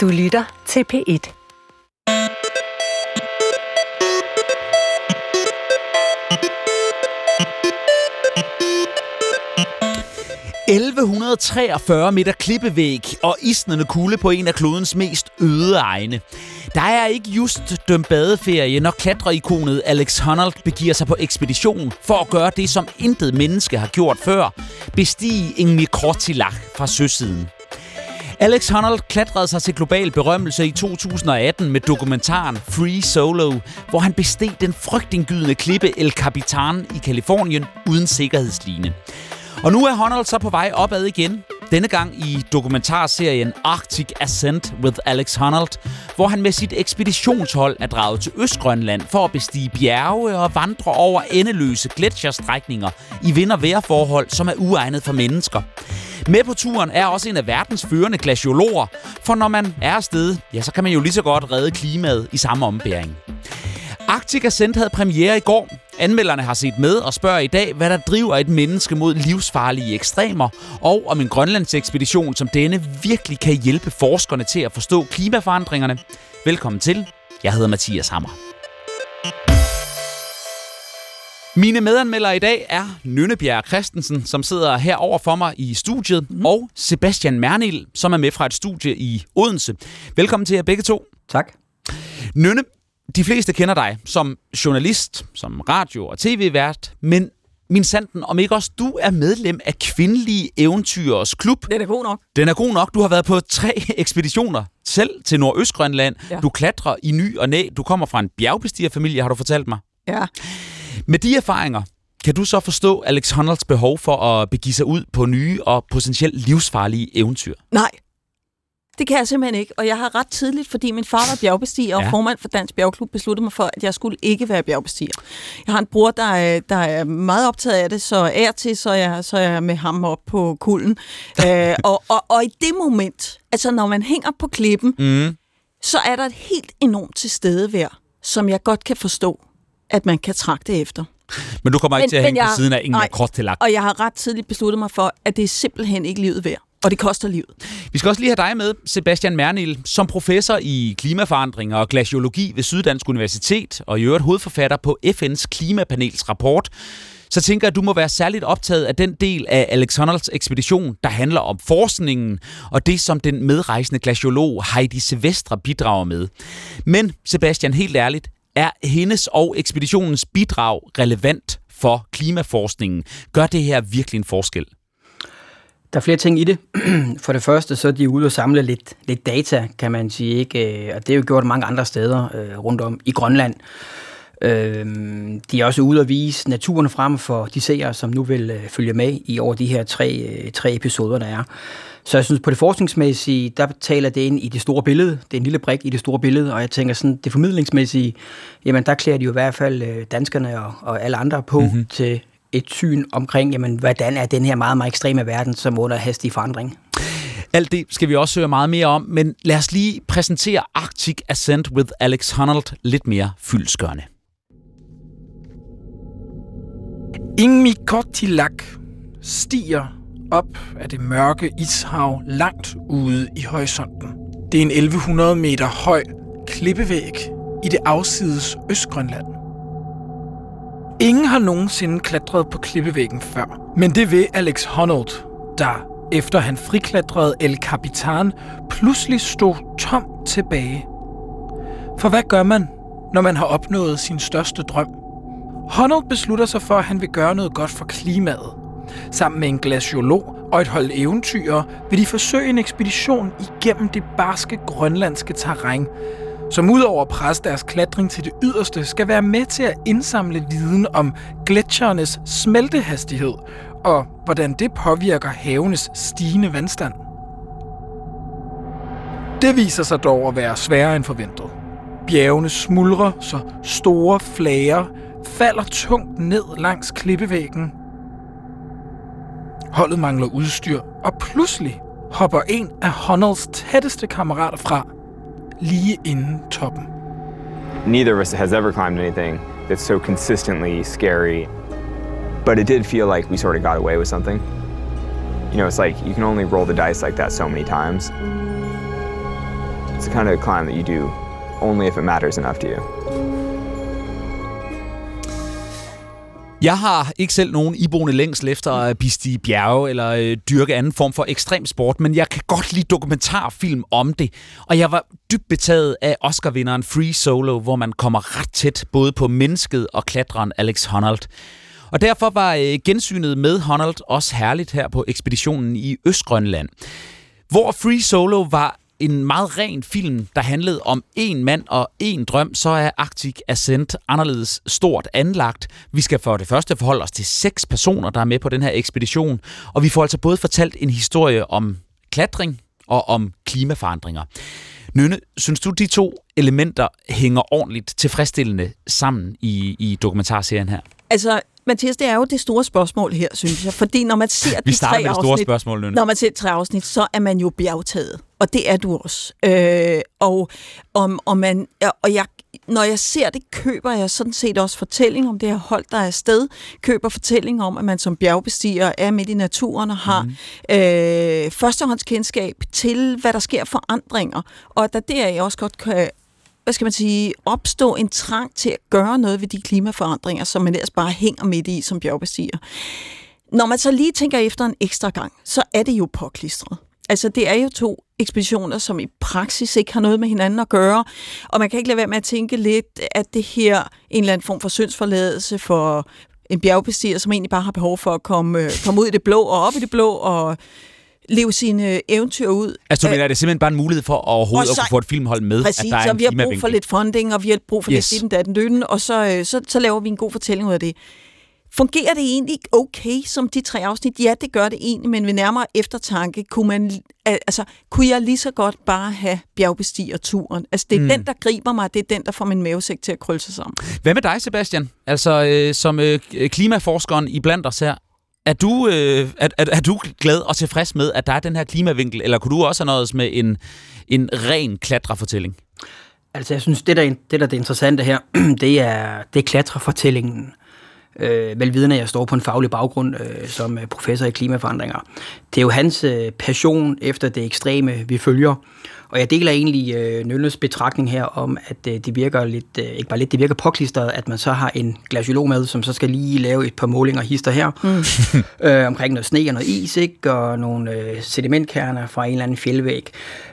Du lytter til P1. 1143 meter klippevæg og isnende kulde på en af klodens mest øde egne. Der er ikke just dømt badeferie, når klatreikonet Alex Honnold begiver sig på ekspedition for at gøre det, som intet menneske har gjort før. Bestige en Kortilak fra søsiden. Alex Honnold klatrede sig til global berømmelse i 2018 med dokumentaren Free Solo, hvor han besteg den frygtindgydende klippe El Capitan i Kalifornien uden sikkerhedsline. Og nu er Honnold så på vej opad igen. Denne gang i dokumentarserien Arctic Ascent with Alex Honnold, hvor han med sit ekspeditionshold er draget til Østgrønland for at bestige bjerge og vandre over endeløse gletsjerstrækninger i vind- og vejrforhold, som er uegnet for mennesker. Med på turen er også en af verdens førende glaciologer, for når man er afsted, ja, så kan man jo lige så godt redde klimaet i samme ombæring. Arctic Ascent havde premiere i går. Anmelderne har set med og spørger i dag, hvad der driver et menneske mod livsfarlige ekstremer, og om en Grønlandsekspedition som denne virkelig kan hjælpe forskerne til at forstå klimaforandringerne. Velkommen til. Jeg hedder Mathias Hammer. Mine medanmeldere i dag er Nønnebjerg Christensen, som sidder her over for mig i studiet, mm. og Sebastian Mernil, som er med fra et studie i Odense. Velkommen til jer begge to. Tak. Nynne, de fleste kender dig som journalist, som radio- og tv-vært, men min sanden, om ikke også du er medlem af Kvindelige Eventyrers Klub. Den er god nok. Den er god nok. Du har været på tre ekspeditioner selv til Nordøstgrønland. Ja. Du klatrer i ny og næ. Du kommer fra en bjergbestigerfamilie, har du fortalt mig. Ja. Med de erfaringer, kan du så forstå Alex Honolds behov for at begive sig ud på nye og potentielt livsfarlige eventyr? Nej, det kan jeg simpelthen ikke. Og jeg har ret tidligt, fordi min far var bjergbestiger, og ja. formand for Dansk Bjergklub besluttede mig for, at jeg skulle ikke være bjergbestiger. Jeg har en bror, der er, der er meget optaget af det, så er til, så er jeg, så er jeg med ham op på kulden. øh, og, og, og i det moment, altså når man hænger på klippen, mm. så er der et helt enormt tilstedevær, som jeg godt kan forstå, at man kan trakte efter. Men du kommer ikke men, til at hænge på siden af ingen kort til Og jeg har ret tidligt besluttet mig for, at det er simpelthen ikke livet værd. Og det koster livet. Vi skal også lige have dig med, Sebastian Mernil, som professor i klimaforandring og glaciologi ved Syddansk Universitet, og i øvrigt hovedforfatter på FN's klimapanels rapport. Så tænker jeg, at du må være særligt optaget af den del af Alex Honolds ekspedition, der handler om forskningen og det, som den medrejsende glaciolog Heidi Sevestre bidrager med. Men Sebastian, helt ærligt, er hendes og ekspeditionens bidrag relevant for klimaforskningen? Gør det her virkelig en forskel? Der er flere ting i det. For det første, så er de ude og samle lidt, lidt data, kan man sige. Ikke? Øh, og det er jo gjort mange andre steder øh, rundt om i Grønland. Øh, de er også ude at vise naturen frem for de seere, som nu vil øh, følge med i over de her tre, øh, tre episoder, der er. Så jeg synes, på det forskningsmæssige, der taler det ind i det store billede. Det er en lille brik i det store billede, og jeg tænker sådan, det formidlingsmæssige, jamen der klæder de jo i hvert fald øh, danskerne og, og alle andre på mm-hmm. til et syn omkring, jamen, hvordan er den her meget, meget ekstreme verden, som under hastig forandring. Alt det skal vi også høre meget mere om, men lad os lige præsentere Arctic Ascent with Alex Honnold lidt mere fyldskørende. Ingmikortilak stiger op af det mørke ishav langt ude i horisonten. Det er en 1100 meter høj klippevæg i det afsides Østgrønland. Ingen har nogensinde klatret på klippevæggen før, men det ved Alex Honnold, der efter han friklatrede El Capitan, pludselig stod tom tilbage. For hvad gør man, når man har opnået sin største drøm? Honnold beslutter sig for, at han vil gøre noget godt for klimaet. Sammen med en glaciolog og et hold eventyr vil de forsøge en ekspedition igennem det barske grønlandske terræn, som udover at presse deres klatring til det yderste, skal være med til at indsamle viden om gletsjernes smeltehastighed og hvordan det påvirker havenes stigende vandstand. Det viser sig dog at være sværere end forventet. Bjergene smuldrer, så store flager falder tungt ned langs klippevæggen. Holdet mangler udstyr, og pludselig hopper en af Honolds tætteste kammerater fra lige inden toppen. Neither of us has ever climbed anything that's so consistently scary, but it did feel like we sort of got away with something. You know, it's like you can only roll the dice like that so many times. It's the kind of climb that you do only if it matters enough to you. Jeg har ikke selv nogen iboende længsel efter at bestige bjerge eller øh, dyrke anden form for ekstrem sport, men jeg kan godt lide dokumentarfilm om det. Og jeg var dybt betaget af Oscar-vinderen Free Solo, hvor man kommer ret tæt både på mennesket og klatreren Alex Honnold. Og derfor var øh, gensynet med Honnold også herligt her på ekspeditionen i Østgrønland. Hvor Free Solo var en meget ren film, der handlede om en mand og en drøm, så er Arctic Ascent anderledes stort anlagt. Vi skal for det første forholde os til seks personer, der er med på den her ekspedition, og vi får altså både fortalt en historie om klatring og om klimaforandringer. Nynne, synes du, de to elementer hænger ordentligt tilfredsstillende sammen i, i dokumentarserien her? Altså, Mathias, det er jo det store spørgsmål her, synes jeg. Fordi når man ser Vi de tre afsnit, spørgsmål, Nynne. når man ser tre afsnit, så er man jo bjergtaget. Og det er du også. Øh, og, og, og, man, og jeg, når jeg ser det, køber jeg sådan set også fortælling om det her hold, der er afsted. Køber fortælling om, at man som bjergbestiger er midt i naturen og har mm. øh, førstehåndskendskab til, hvad der sker forandringer. Og at der deraf også godt kan hvad skal man sige, opstå en trang til at gøre noget ved de klimaforandringer, som man ellers bare hænger midt i som bjergbestiger. Når man så lige tænker efter en ekstra gang, så er det jo påklistret. Altså, det er jo to ekspeditioner, som i praksis ikke har noget med hinanden at gøre, og man kan ikke lade være med at tænke lidt, at det her en eller anden form for syndsforladelse for en bjergbestiger, som egentlig bare har behov for at komme, øh, komme ud i det blå og op i det blå og leve sine eventyr ud. Altså, du mener, er det simpelthen bare en mulighed for overhovedet så- at kunne få et filmhold med, Præcis, at der er en vi har brug for lidt funding, og vi har brug for Yes. lidt den datten dytten, og så, øh, så, så laver vi en god fortælling ud af det. Fungerer det egentlig okay som de tre afsnit? Ja, det gør det egentlig, men ved nærmere eftertanke, kunne, man, al- altså, kunne jeg lige så godt bare have bjergbestigerturen? Altså, det er mm. den, der griber mig, det er den, der får min mavesæk til at krølle sig sammen. Hvad med dig, Sebastian? Altså, øh, som øh, klimaforskeren i blandt os her, er du, øh, er, er, er du glad og tilfreds med, at der er den her klimavinkel, eller kunne du også have noget med en, en ren klatrefortælling? Altså, jeg synes, det der, det der er det interessante her, det er, det er klatrefortællingen. Øh, velvidende, at jeg står på en faglig baggrund øh, som øh, professor i klimaforandringer. Det er jo hans øh, passion efter det ekstreme, vi følger. Og jeg deler egentlig øh, Nølles betragtning her om, at øh, det virker lidt, øh, ikke bare lidt, det virker påklistret, at man så har en glaciolog med, som så skal lige lave et par målinger hister her, mm. øh, omkring noget sne og noget is, ikke? og nogle øh, sedimentkerner fra en eller anden fjeldvæg.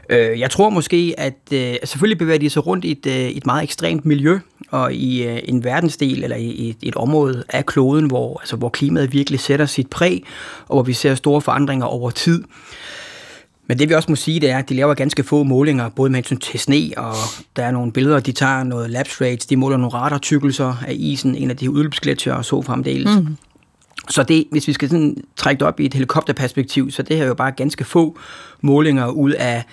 Øh, jeg tror måske, at øh, selvfølgelig bevæger de sig rundt i et, øh, et meget ekstremt miljø, og i øh, en verdensdel eller i, et, et område af kloden, hvor, altså, hvor klimaet virkelig sætter sit præg, og hvor vi ser store forandringer over tid. Men det vi også må sige, det er, at de laver ganske få målinger, både med hensyn til sne, og der er nogle billeder, de tager noget lapse rates, de måler nogle radartykkelser af isen, en af de udløbsgletsjer og så fremdeles. Mm. Så det, hvis vi skal sådan trække det op i et helikopterperspektiv, så det her er jo bare ganske få målinger ud af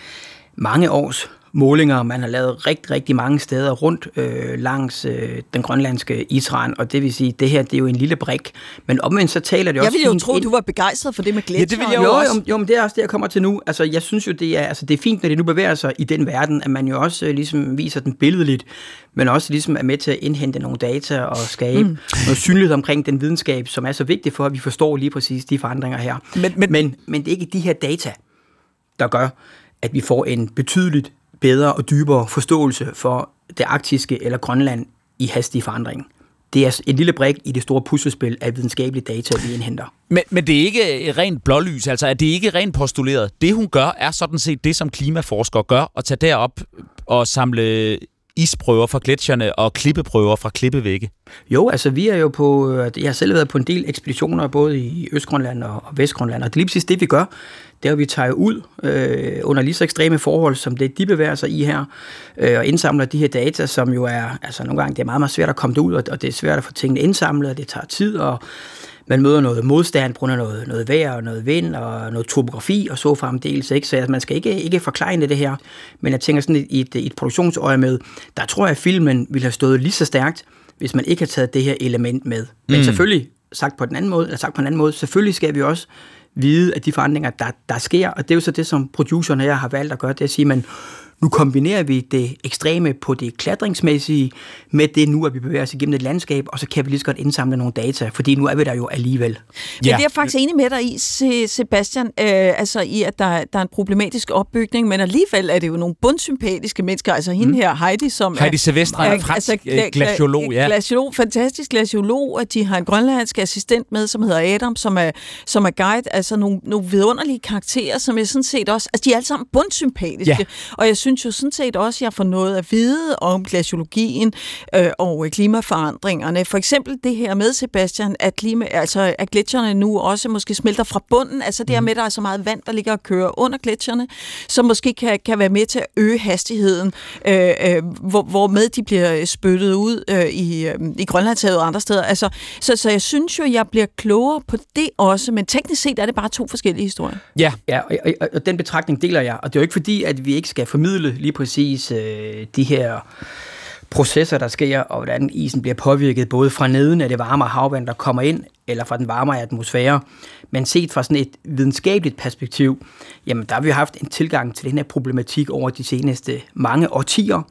mange års målinger. Man har lavet rigtig, rigtig mange steder rundt øh, langs øh, den grønlandske Israel, og det vil sige, det her det er jo en lille brik. Men omvendt så taler det Jeg også ville jo tro, ind- du var begejstret for det med gletsjer. det ville jeg jo, jo også. jo, jo, men det er også det, jeg kommer til nu. Altså, jeg synes jo, det er, altså, det er fint, når det nu bevæger sig i den verden, at man jo også øh, ligesom viser den billedligt, men også ligesom er med til at indhente nogle data og skabe mm. noget synlighed omkring den videnskab, som er så vigtig for, at vi forstår lige præcis de forandringer her. Men- men- men, men det er ikke de her data, der gør, at vi får en betydeligt bedre og dybere forståelse for det arktiske eller Grønland i hastig forandring. Det er en lille brik i det store puslespil af videnskabelige data, vi indhenter. Men, men det er ikke rent blålys, altså at det ikke er rent postuleret. Det hun gør, er sådan set det, som klimaforskere gør, at tage derop og samle isprøver fra gletsjerne og klippeprøver fra klippevægge. Jo, altså vi er jo på, øh, jeg har selv været på en del ekspeditioner, både i Østgrønland og og Vestgrønland, og det er lige præcis det, vi gør, det er, at vi tager ud øh, under lige så ekstreme forhold, som det de bevæger sig i her, øh, og indsamler de her data, som jo er, altså nogle gange, det er meget, meget svært at komme derud, og, og det er svært at få tingene indsamlet, og det tager tid, og man møder noget modstand på grund af noget, noget vejr og noget vind og noget topografi og så fremdeles. Ikke? Så altså, man skal ikke, ikke forklare det her. Men jeg tænker sådan i et, i et produktionsøje med, der tror jeg, at filmen ville have stået lige så stærkt, hvis man ikke har taget det her element med. Men mm. selvfølgelig, sagt på den anden måde, eller sagt på en anden måde, selvfølgelig skal vi også vide, at de forandringer, der, der sker, og det er jo så det, som producerne her har valgt at gøre, det er at sige, man nu kombinerer vi det ekstreme på det klatringsmæssige med det nu, at vi bevæger os igennem et landskab, og så kan vi lige så godt indsamle nogle data, fordi nu er vi der jo alligevel. Ja, ja det er jeg faktisk enig med dig i, Sebastian, øh, altså i, at der, der er en problematisk opbygning, men alligevel er det jo nogle bundsympatiske mennesker, altså hende mm. her, Heidi, som Heidi Sevestre, er, fransk altså, gla- glaciolog, ja. Glaciolog, fantastisk glaciolog, at de har en grønlandsk assistent med, som hedder Adam, som er, som er guide, altså nogle, nogle vidunderlige karakterer, som jeg sådan set også, altså de er alle sammen bundsympatiske, ja. og jeg synes jo sådan set også, at jeg får noget at vide om glaciologien øh, og klimaforandringerne. For eksempel det her med, Sebastian, at, klima, altså, at gletsjerne nu også måske smelter fra bunden, altså det her mhm. med, at der er så meget vand, der ligger og kører under gletsjerne, som måske kan, kan være med til at øge hastigheden, øh, øh, hvor, hvor med de bliver spyttet ud øh, i, øh, i Grønlandshavet og andre steder. Altså, så, så jeg synes jo, jeg bliver klogere på det også, men teknisk set er det bare to forskellige historier. Ja, ja og, og, og den betragtning deler jeg, og det er jo ikke fordi, at vi ikke skal formidle lige præcis øh, de her processer, der sker, og hvordan isen bliver påvirket, både fra neden af det varme havvand, der kommer ind, eller fra den varmere atmosfære. Men set fra sådan et videnskabeligt perspektiv, jamen der har vi haft en tilgang til den her problematik over de seneste mange årtier.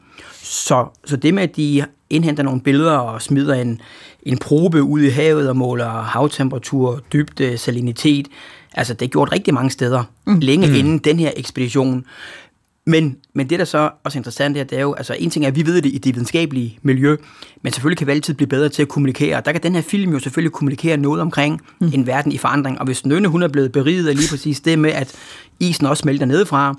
Så, så det med, at de indhenter nogle billeder og smider en, en probe ud i havet og måler havtemperatur, dybde, salinitet, altså det er gjort rigtig mange steder, mm. længe mm. inden den her ekspedition. Men, men det, der så også er interessant her, det er jo, altså en ting er, at vi ved det i det videnskabelige miljø, men selvfølgelig kan vi altid blive bedre til at kommunikere. Og der kan den her film jo selvfølgelig kommunikere noget omkring mm. en verden i forandring. Og hvis Nønne, hun er blevet beriget af lige præcis det med, at isen også smelter nedefra,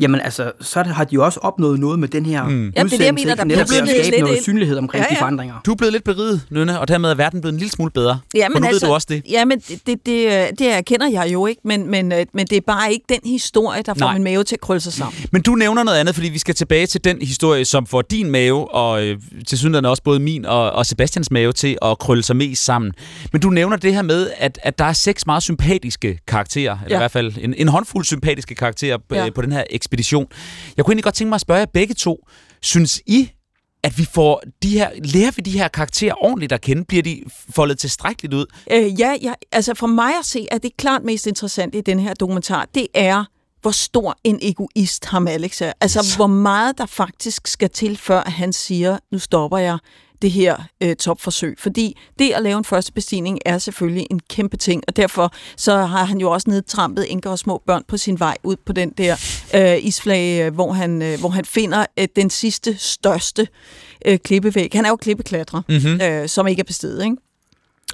jamen altså, så har de jo også opnået noget med den her mm. udsendelse, det, jeg mener, der netop at skabe noget synlighed omkring ja, ja. de forandringer. Du er blevet lidt beriget, Nynne, og dermed er verden blevet en lille smule bedre. Ja, men nu altså, ved du også det. Ja, men det, det, det, det erkender jeg jo ikke, men, men, øh, men det er bare ikke den historie, der får Nej. min mave til at krølle sig sammen. Men du nævner noget andet, fordi vi skal tilbage til den historie, som får din mave, og øh, til synligheden også både min og, og Sebastians mave til at krølle sig mest sammen. Men du nævner det her med, at, at der er seks meget sympatiske karakterer, eller ja. i hvert fald en, en håndfuld sympatiske karakterer ja. på den her ekspedition. Jeg kunne egentlig godt tænke mig at spørge jer begge to. Synes I, at vi får de her, lærer vi de her karakterer ordentligt at kende? Bliver de foldet tilstrækkeligt ud? Øh, ja, ja, altså for mig at se, at det klart mest interessant i den her dokumentar, det er, hvor stor en egoist ham Alex er. Altså, hvor meget der faktisk skal til, før han siger, nu stopper jeg det her øh, topforsøg. Fordi det at lave en første bestigning er selvfølgelig en kæmpe ting, og derfor så har han jo også nedtrampet enker og små børn på sin vej ud på den der øh, isflag, øh, hvor, han, øh, hvor han finder øh, den sidste, største øh, klippevæg. Han er jo klippeklatrer, mm-hmm. øh, som ikke er bestedet, ikke?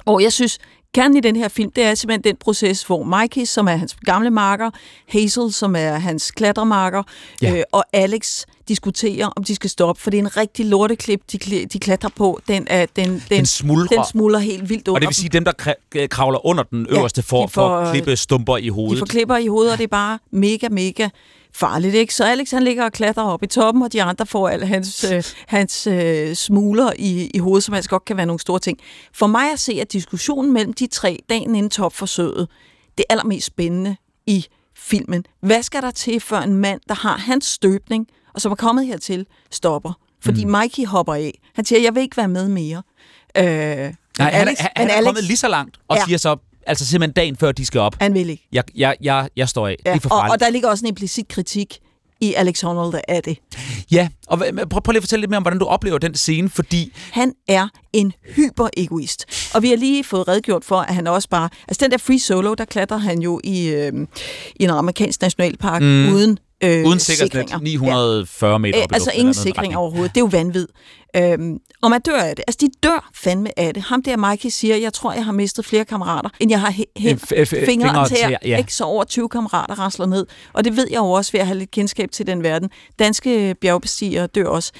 Og jeg synes, kernen i den her film, det er simpelthen den proces, hvor Mikey, som er hans gamle marker, Hazel, som er hans klatremarker, ja. øh, og Alex diskuterer, om de skal stoppe, for det er en rigtig lorteklip, de, de klatrer på. Den, er, den, den, den, smuldrer. den smuldrer helt vildt under Og det vil sige, dem, der kravler under den øverste, ja, for, får, for klippe stumper i hovedet. De får klipper i hovedet, og det er bare mega, mega farligt, ikke? Så Alex han ligger og klatrer op i toppen, og de andre får alle hans, øh, hans øh, smuler i, i hovedet, som altså godt kan være nogle store ting. For mig at se, at diskussionen mellem de tre dagen inden topforsøget, det allermest spændende i filmen. Hvad skal der til, for en mand, der har hans støbning, og som er kommet hertil, stopper? Fordi mm. Mikey hopper af. Han siger, jeg vil ikke være med mere. Øh, Nej, Alex, han, han, han er Alex, kommet lige så langt, og ja. siger så, Altså simpelthen dagen før, de skal op. Han vil ikke. Jeg, jeg, jeg, jeg står af. Ja. Det er for og, og der ligger også en implicit kritik i Alex Honnold af det. Ja, og prøv, prøv lige at fortælle lidt mere om, hvordan du oplever den scene, fordi... Han er en hyper-egoist. Og vi har lige fået redgjort for, at han også bare... Altså den der free solo, der klatrer han jo i, øh, i en amerikansk nationalpark mm. uden øh, Uden sikkerhedsnet, 940 ja. meter op Altså ingen sikring overhovedet. Det er jo vanvid. Øhm, og man dør af det. Altså, de dør fandme af det. Ham der, Mikey, siger, jeg tror, jeg har mistet flere kammerater, end jeg har fingre til at ja. ikke så over 20 kammerater rasler ned. Og det ved jeg jo også ved at have lidt kendskab til den verden. Danske bjergbestigere dør også.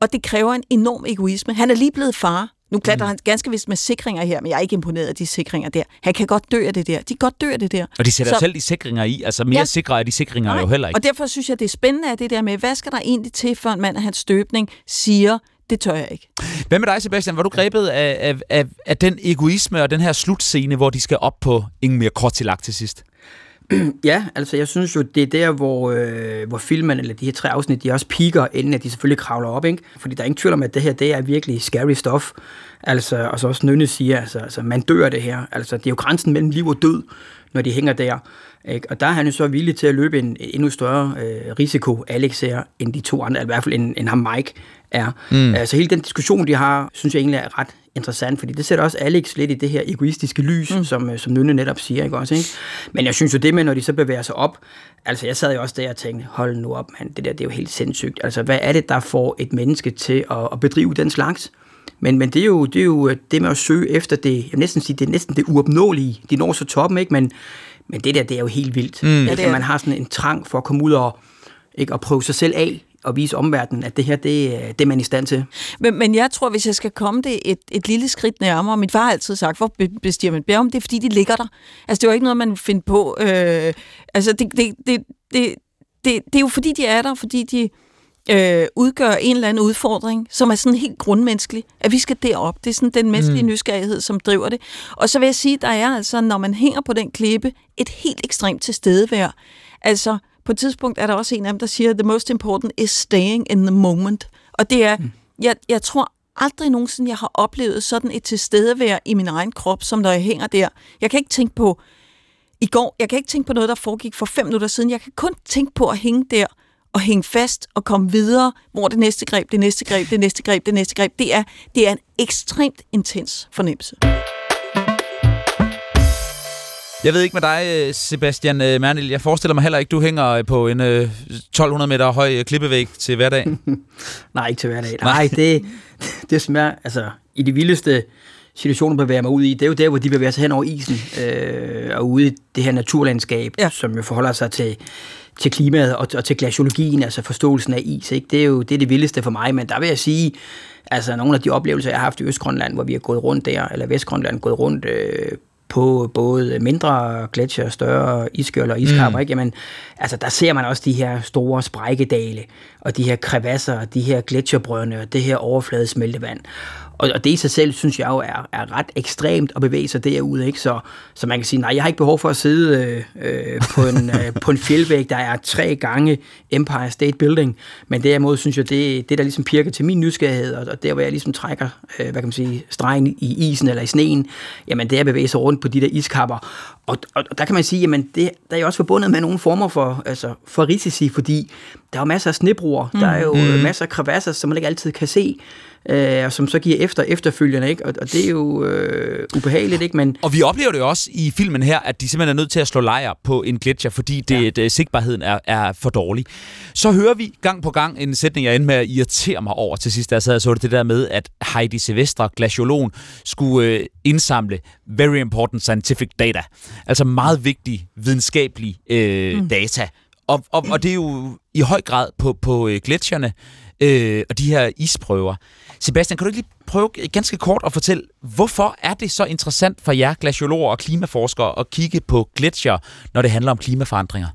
Og det kræver en enorm egoisme. Han er lige blevet far. Nu klatrer mm. han ganske vist med sikringer her, men jeg er ikke imponeret af de sikringer der. Han kan godt dø af det der. De kan godt dø af det der. Og de sætter så, selv de sikringer i. Altså mere ja, sikre er de sikringer nej, jo heller ikke. Og derfor synes jeg, det er spændende af det der med, hvad skal der egentlig til, for en mand af hans støbning siger, det tør jeg ikke. Hvad med dig, Sebastian? Var du grebet af, af, af, af den egoisme og den her slutscene, hvor de skal op på ingen mere kort til lagt til sidst? Ja, altså jeg synes jo, det er der, hvor, øh, hvor filmen, eller de her tre afsnit, de også piker, inden at de selvfølgelig kravler op, ikke? Fordi der er ingen tvivl om, at det her, det er virkelig scary stuff. Altså, og så også Nynne siger, altså, altså man dør det her. Altså, det er jo grænsen mellem liv og død, når de hænger der. Ikke? Og der er han jo så villig til at løbe en endnu større øh, risiko, Alex er, end de to andre, eller i hvert fald end, end ham Mike er. Mm. Altså hele den diskussion, de har, synes jeg egentlig er ret interessant, fordi det sætter også Alex lidt i det her egoistiske lys, mm. som, øh, som Nynne netop siger, ikke også? Ikke? Men jeg synes jo det med, når de så bevæger sig op, altså jeg sad jo også der og tænkte, hold nu op, man, det der det er jo helt sindssygt. Altså hvad er det, der får et menneske til at, at bedrive den slags? Men, men det, er jo, det er jo det med at søge efter det, jeg vil næsten sige, det er næsten det uopnåelige. De når så toppen, ikke? Men, men det der, det er jo helt vildt. Mm. Ja, det er. At man har sådan en trang for at komme ud og, ikke, og prøve sig selv af og vise omverdenen, at det her, det, det er man i stand til. Men, men jeg tror, hvis jeg skal komme det et, et lille skridt nærmere, min far har altid sagt, hvor bestiger man bjerg, det er fordi, de ligger der. Altså, det er jo ikke noget, man finder på. Øh, altså, det, det, det, det, det, det er jo fordi, de er der, fordi de øh, udgør en eller anden udfordring, som er sådan helt grundmenneskelig, at vi skal derop. Det er sådan den menneskelige mm. nysgerrighed, som driver det. Og så vil jeg sige, der er altså, når man hænger på den klippe, et helt ekstremt tilstedevær. Altså, på et tidspunkt er der også en af dem, der siger, the most important is staying in the moment. Og det er, mm. jeg, jeg tror aldrig nogensinde, jeg har oplevet sådan et tilstedevær i min egen krop, som når jeg hænger der. Jeg kan ikke tænke på i går, jeg kan ikke tænke på noget, der foregik for fem minutter siden. Jeg kan kun tænke på at hænge der og hænge fast og komme videre, hvor det næste greb, det næste greb, det næste greb, det næste greb, det er, det er en ekstremt intens fornemmelse. Jeg ved ikke med dig, Sebastian øh, Mernil. Jeg forestiller mig heller ikke, du hænger på en 1200 øh, meter høj øh, klippevæg til hverdag. Nej, ikke til hverdag. Nej, det, det smager, altså, i de vildeste situationer bevæger mig ud i, det er jo der, hvor de bevæger sig hen over isen, øh, og ude i det her naturlandskab, ja. som jo forholder sig til, til klimaet og, og til glaciologien, altså forståelsen af is. Ikke? Det er jo det, er det vildeste for mig, men der vil jeg sige, altså nogle af de oplevelser, jeg har haft i Østgrønland, hvor vi har gået rundt der, eller Vestgrønland, gået rundt øh, på både mindre gletsjer, større iskøl og iskapper, mm. ikke? Jamen, altså, der ser man også de her store sprækkedale, og de her krevasser, de her gletsjerbrønde, og det her overfladesmeltevand. Og, og det i sig selv, synes jeg jo, er, er ret ekstremt at bevæge sig derude. Ikke? Så, så man kan sige, nej, jeg har ikke behov for at sidde øh, øh på, en, øh, på en fjeldvæg, der er tre gange Empire State Building. Men derimod synes jeg, det, det der ligesom pirker til min nysgerrighed, og, og der hvor jeg ligesom trækker, øh, hvad kan man sige, stregen i isen eller i sneen, jamen det er at bevæge sig rundt på de der iskapper. Og, og, og der kan man sige, jamen det der er jo også forbundet med nogle former for, altså, for risici, fordi der er jo masser af snebroer, mm. der er jo mm. masser af krevasser, som man ikke altid kan se øh, og som så giver efter efterfølgende, ikke? Og, og det er jo øh, ubehageligt, ikke? Men... Og vi oplever det jo også i filmen her, at de simpelthen er nødt til at slå lejr på en gletsjer, fordi det, ja. det, sigtbarheden er, er for dårlig. Så hører vi gang på gang en sætning, jeg endte med at irritere mig over til sidst, da jeg sad og så det, det der med, at Heidi Silvestre, glaciolog, skulle øh, indsamle very important scientific data. Altså meget vigtige videnskabelige øh, mm. data. Og, og, og det er jo i høj grad på, på øh, gletsjerne øh, og de her isprøver. Sebastian, kan du ikke lige prøve ganske kort at fortælle, hvorfor er det så interessant for jer glaciologer og klimaforskere at kigge på gletsjer, når det handler om klimaforandringer?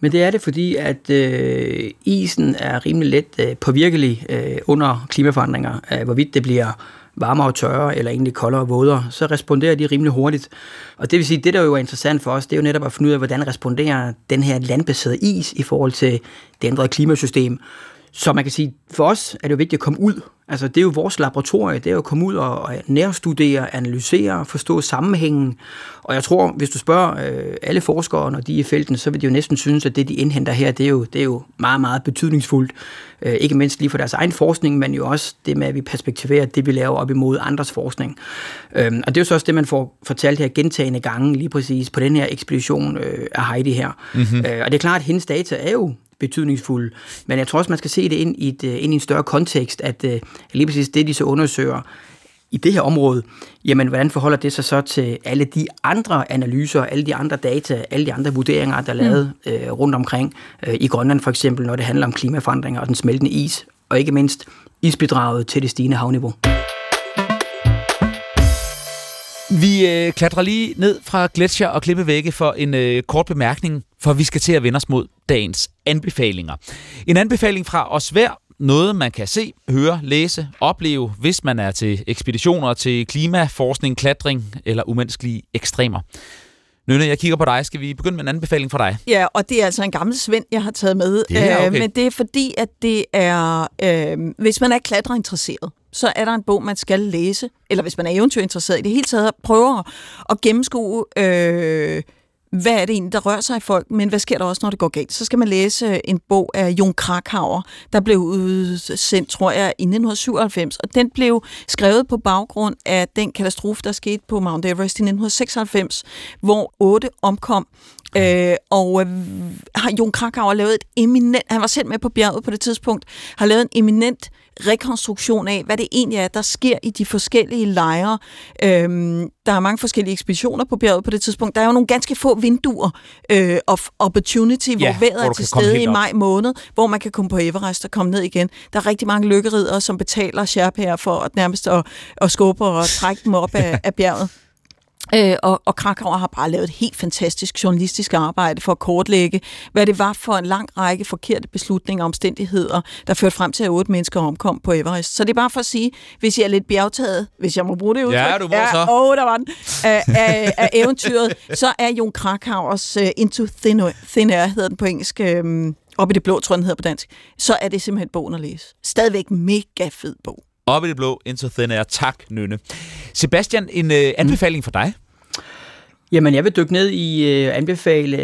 Men det er det, fordi at øh, isen er rimelig let øh, påvirkelig øh, under klimaforandringer. Øh, hvorvidt det bliver varmere og tørre, eller egentlig koldere og vådere, så responderer de rimelig hurtigt. Og det vil sige, det der jo er interessant for os, det er jo netop at finde ud af, hvordan responderer den her landbaserede is i forhold til det ændrede klimasystem. Så man kan sige, for os er det jo vigtigt at komme ud. Altså det er jo vores laboratorie, det er jo at komme ud og nærstudere, analysere, forstå sammenhængen. Og jeg tror, hvis du spørger øh, alle forskere, når de er i felten, så vil de jo næsten synes, at det, de indhenter her, det er jo, det er jo meget, meget betydningsfuldt. Øh, ikke mindst lige for deres egen forskning, men jo også det med, at vi perspektiverer det, vi laver op imod andres forskning. Øh, og det er jo så også det, man får fortalt her gentagende gange, lige præcis på den her ekspedition øh, af Heidi her. Mm-hmm. Øh, og det er klart, at hendes data er jo betydningsfulde. Men jeg tror også, man skal se det ind i, et, øh, ind i en større kontekst, at uh, lige præcis det, de så undersøger i det her område, jamen hvordan forholder det sig så til alle de andre analyser, alle de andre data, alle de andre vurderinger, der er lavet mm. uh, rundt omkring uh, i Grønland for eksempel, når det handler om klimaforandringer og den smeltende is, og ikke mindst isbidraget til det stigende havniveau. Vi øh, klatrer lige ned fra gletsjer og klippevægge for en øh, kort bemærkning, for vi skal til at vende os mod dagens anbefalinger. En anbefaling fra os hver, noget man kan se, høre, læse, opleve, hvis man er til ekspeditioner til klimaforskning, klatring eller umenneskelige ekstremer. Nynne, jeg kigger på dig. Skal vi begynde med en anbefaling fra dig? Ja, og det er altså en gammel svend, jeg har taget med. Det er okay. Øh, men det er fordi, at det er... Øh, hvis man er klatreinteresseret, så er der en bog, man skal læse. Eller hvis man er eventyrinteresseret i det hele taget, prøver at gennemskue... Øh, hvad er det egentlig, der rører sig i folk, men hvad sker der også, når det går galt? Så skal man læse øh, en bog af Jon Krakauer, der blev udsendt, tror jeg, i 1997, og den blev skrevet på baggrund af den katastrofe, der skete på Mount Everest i 1996, hvor otte omkom. Øh, og øh, har Jon Krakauer lavet et eminent, han var selv med på bjerget på det tidspunkt, har lavet en eminent rekonstruktion af, hvad det egentlig er, der sker i de forskellige lejre. Øhm, der er mange forskellige ekspeditioner på bjerget på det tidspunkt. Der er jo nogle ganske få vinduer øh, of opportunity, ja, hvor vejret hvor er til stede i maj måned, hvor man kan komme på Everest og komme ned igen. Der er rigtig mange lykkeridere, som betaler Sherpaer for at nærmest at, at skubbe og trække dem op af, af bjerget. Øh, og, og Krakauer har bare lavet et helt fantastisk journalistisk arbejde for at kortlægge, hvad det var for en lang række forkerte beslutninger og omstændigheder, der førte frem til, at otte mennesker omkom på Everest. Så det er bare for at sige, hvis jeg er lidt bjergtaget, hvis jeg må bruge det udtryk, ja, du må ja, så. Åh, der var den, af, af, af eventyret, så er Jon Krakauers uh, Into Thin, Thin Air, hedder den på engelsk, um, op i det blå, tror jeg, den hedder på dansk, så er det simpelthen bogen at læse. Stadigvæk mega fed bog. Op i det blå, Into Thin Air. Tak, Nynne. Sebastian, en uh, anbefaling for dig? Jamen, jeg vil dykke ned i uh, anbefale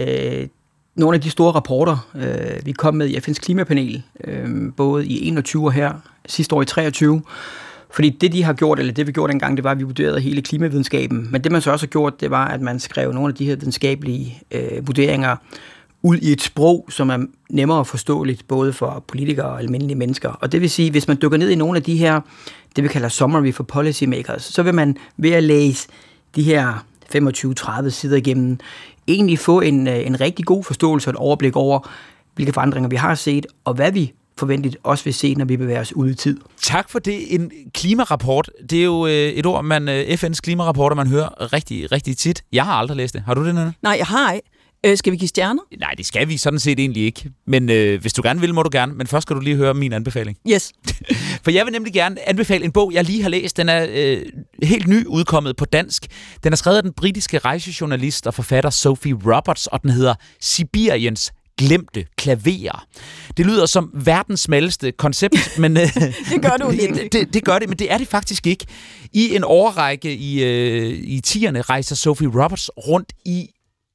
uh, nogle af de store rapporter, uh, vi kom med i FN's klimapanel, uh, både i 21 og her, sidste år i 23. Fordi det, de har gjort, eller det vi gjorde dengang, det var, at vi vurderede hele klimavidenskaben. Men det, man så også har gjort, det var, at man skrev nogle af de her videnskabelige uh, vurderinger ud i et sprog, som er nemmere forståeligt, både for politikere og almindelige mennesker. Og det vil sige, hvis man dykker ned i nogle af de her, det vi kalder summary for policymakers, så vil man ved at læse de her 25-30 sider igennem, egentlig få en, øh, en rigtig god forståelse og et overblik over, hvilke forandringer vi har set, og hvad vi forventeligt også vil se, når vi bevæger os ud i tid. Tak for det. En klimarapport, det er jo øh, et ord, man øh, FN's klimarapporter, man hører rigtig, rigtig tit. Jeg har aldrig læst det. Har du det, Nana? Nej, jeg har ikke. Øh, skal vi give stjerner? Nej, det skal vi sådan set egentlig ikke. Men øh, hvis du gerne vil, må du gerne. Men først skal du lige høre min anbefaling. Yes. For jeg vil nemlig gerne anbefale en bog, jeg lige har læst. Den er øh, helt ny udkommet på dansk. Den er skrevet af den britiske rejsejournalist og forfatter Sophie Roberts, og den hedder Sibiriens glemte klaver. Det lyder som verdens smalleste koncept, men... det gør du ikke. det, det gør det, men det er det faktisk ikke. I en årrække i, øh, i tierne rejser Sophie Roberts rundt i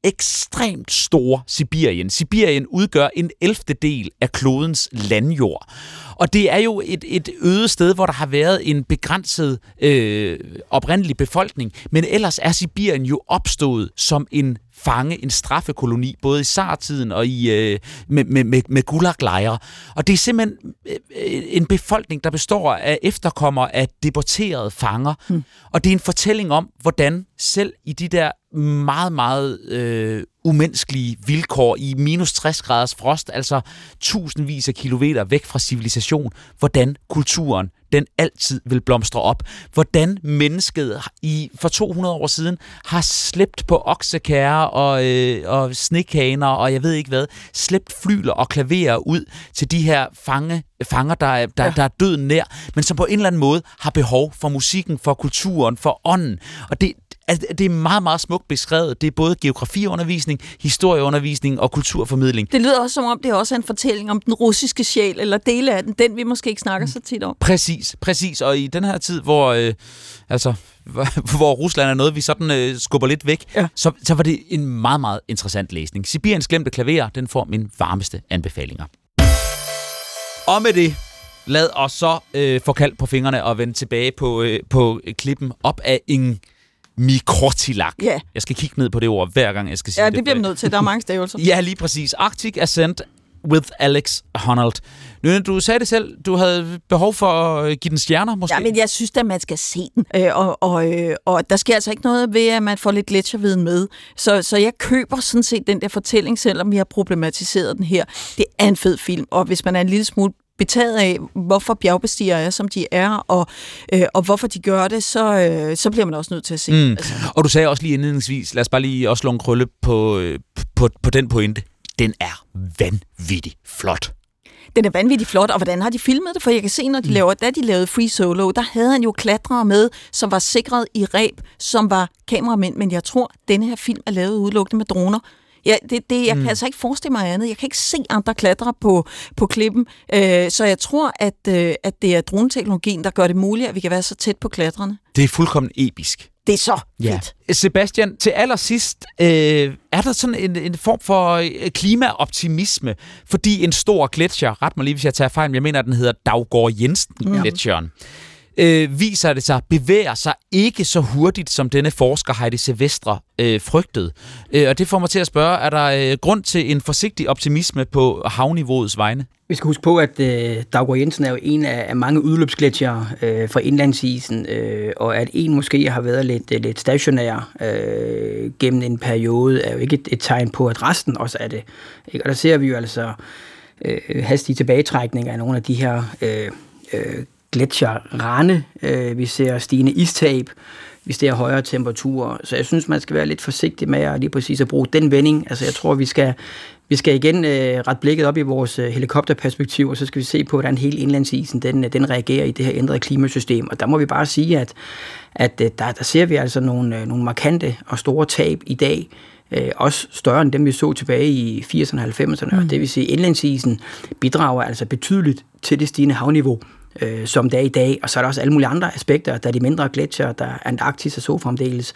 ekstremt store Sibirien. Sibirien udgør en elfte del af klodens landjord. Og det er jo et, et øde sted, hvor der har været en begrænset øh, oprindelig befolkning, men ellers er Sibirien jo opstået som en fange, en straffekoloni, både i sartiden og i, øh, med, med, med, med gulaglejre. Og det er simpelthen øh, en befolkning, der består af efterkommere af deporterede fanger. Hmm. Og det er en fortælling om, hvordan selv i de der meget, meget øh, umenneskelige vilkår i minus 60 graders frost, altså tusindvis af kilometer væk fra civilisation, hvordan kulturen den altid vil blomstre op. Hvordan mennesket i for 200 år siden har slæbt på oksekære og, øh, og snekaner og jeg ved ikke hvad, slæbt flyler og klaverer ud til de her fange, fanger, der er, der, ja. der er døden nær, men som på en eller anden måde har behov for musikken, for kulturen, for ånden. Og det, Altså, det er meget, meget smukt beskrevet. Det er både geografiundervisning, historieundervisning og kulturformidling. Det lyder også som om, det er også en fortælling om den russiske sjæl, eller dele af den, den vi måske ikke snakker så tit om. Præcis, præcis. Og i den her tid, hvor, øh, altså, hvor Rusland er noget, vi sådan øh, skubber lidt væk, ja. så, så var det en meget, meget interessant læsning. Sibiriens glemte klaver, den får min varmeste anbefalinger. Og med det, lad os så øh, få kaldt på fingrene og vende tilbage på, øh, på klippen op af en Mikrotilak. Ja. Jeg skal kigge ned på det ord, hver gang jeg skal sige ja, det. Ja, det bliver man nødt til. Der er mange stavelser. ja, lige præcis. Arctic Ascent with Alex Honnold. Nynne, du sagde det selv, du havde behov for at give den stjerner, måske? Ja, men jeg synes at man skal se den. Øh, og, og, øh, og der sker altså ikke noget ved, at man får lidt gletsjerviden med. Så, så jeg køber sådan set den der fortælling, selvom vi har problematiseret den her. Det er en fed film, og hvis man er en lille smule betaget af, hvorfor bjergbestigere er, som de er, og, øh, og hvorfor de gør det, så, øh, så bliver man også nødt til at se. Mm. Altså. Og du sagde også lige indledningsvis, lad os bare lige også slå en krølle på, øh, på, på den pointe. Den er vanvittig flot. Den er vanvittigt flot, og hvordan har de filmet det? For jeg kan se, når de laver, da de lavede Free Solo, der havde han jo klatrere med, som var sikret i reb, som var kameramænd. Men jeg tror, denne her film er lavet udelukkende med droner. Ja, det, det, jeg mm. kan altså ikke forestille mig andet. Jeg kan ikke se andre klatre på, på klippen. Øh, så jeg tror, at, øh, at det er droneteknologien, der gør det muligt, at vi kan være så tæt på klatrene. Det er fuldkommen episk. Det er så fedt. Ja. Sebastian, til allersidst, øh, er der sådan en, en form for øh, klimaoptimisme, fordi en stor gletsjer, ret mig lige, hvis jeg tager fejl, jeg mener, at den hedder Daggård Jensen-gletsjeren, mm øh, viser det sig, bevæger sig ikke så hurtigt, som denne forsker Heidi Sevestre øh, frygtede. Øh, og det får mig til at spørge, er der øh, grund til en forsigtig optimisme på havniveauets vegne? Vi skal huske på, at øh, Daggaard Jensen er jo en af, af mange udløbsgletsjere øh, fra indlandsisen, øh, og at en måske har været lidt, øh, lidt stationær øh, gennem en periode, er jo ikke et, et tegn på, at resten også er det. Ikke? Og der ser vi jo altså øh, hastige tilbagetrækninger af nogle af de her øh, øh, gletsjerrande, øh, vi ser stigende istab, vi ser højere temperaturer. Så jeg synes, man skal være lidt forsigtig med at lige præcis at bruge den vending. Altså jeg tror, vi skal, vi skal igen øh, ret blikket op i vores øh, helikopterperspektiv, og så skal vi se på, hvordan hele indlandsisen den, øh, den reagerer i det her ændrede klimasystem. Og der må vi bare sige, at, at øh, der, der ser vi altså nogle, øh, nogle markante og store tab i dag, øh, også større end dem, vi så tilbage i 80'erne og 90'erne. Mm. Og det vil sige, at indlandsisen bidrager altså betydeligt til det stigende havniveau øh, som det er i dag. Og så er der også alle mulige andre aspekter. Der er de mindre gletsjer, der er Antarktis og så fremdeles.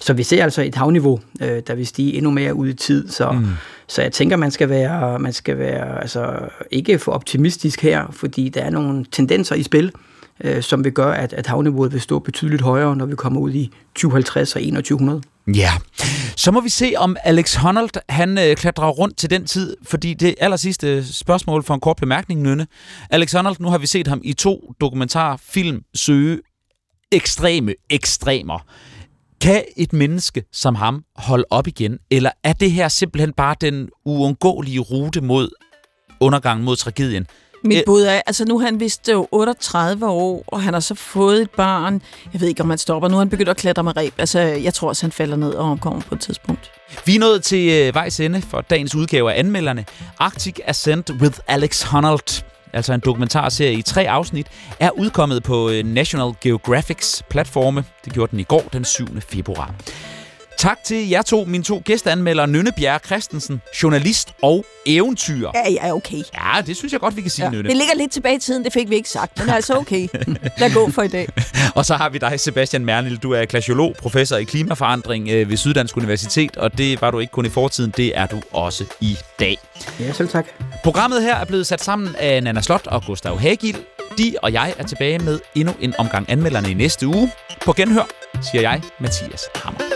Så vi ser altså et havniveau, øh, der vil stige endnu mere ud i tid. Så, mm. så jeg tænker, man skal være, man skal være altså, ikke for optimistisk her, fordi der er nogle tendenser i spil, øh, som vil gøre, at, at havniveauet vil stå betydeligt højere, når vi kommer ud i 2050 og 2100. Ja, så må vi se, om Alex Honnold han øh, klatrer rundt til den tid, fordi det aller sidste spørgsmål for en kort bemærkning, Nynne. Alex Honnold, nu har vi set ham i to dokumentarfilm søge ekstreme ekstremer. Kan et menneske som ham holde op igen, eller er det her simpelthen bare den uundgåelige rute mod undergang, mod tragedien? Mit bud er, altså nu er han vist 38 år, og han har så fået et barn. Jeg ved ikke, om han stopper. Nu er han begyndt at klatre med reb. Altså, jeg tror også, han falder ned og omkommer på et tidspunkt. Vi er nået til øh, vejs ende for dagens udgave af anmelderne. Arctic Ascent with Alex Honnold altså en dokumentarserie i tre afsnit, er udkommet på øh, National Geographics platforme. Det gjorde den i går, den 7. februar. Tak til jer to, mine to gæsteanmeldere, Nynne Bjerre Christensen, journalist og eventyr. Ja, ja, okay. Ja, det synes jeg godt, vi kan sige, ja. Nynne. Det ligger lidt tilbage i tiden, det fik vi ikke sagt, men altså okay. Lad gå for i dag. og så har vi dig, Sebastian Mernil. Du er glaciolog, professor i klimaforandring øh, ved Syddansk Universitet, og det var du ikke kun i fortiden, det er du også i dag. Ja, selv tak. Programmet her er blevet sat sammen af Nana Slot og Gustav Hagil. De og jeg er tilbage med endnu en omgang anmelderne i næste uge. På genhør, siger jeg, Mathias Hammer.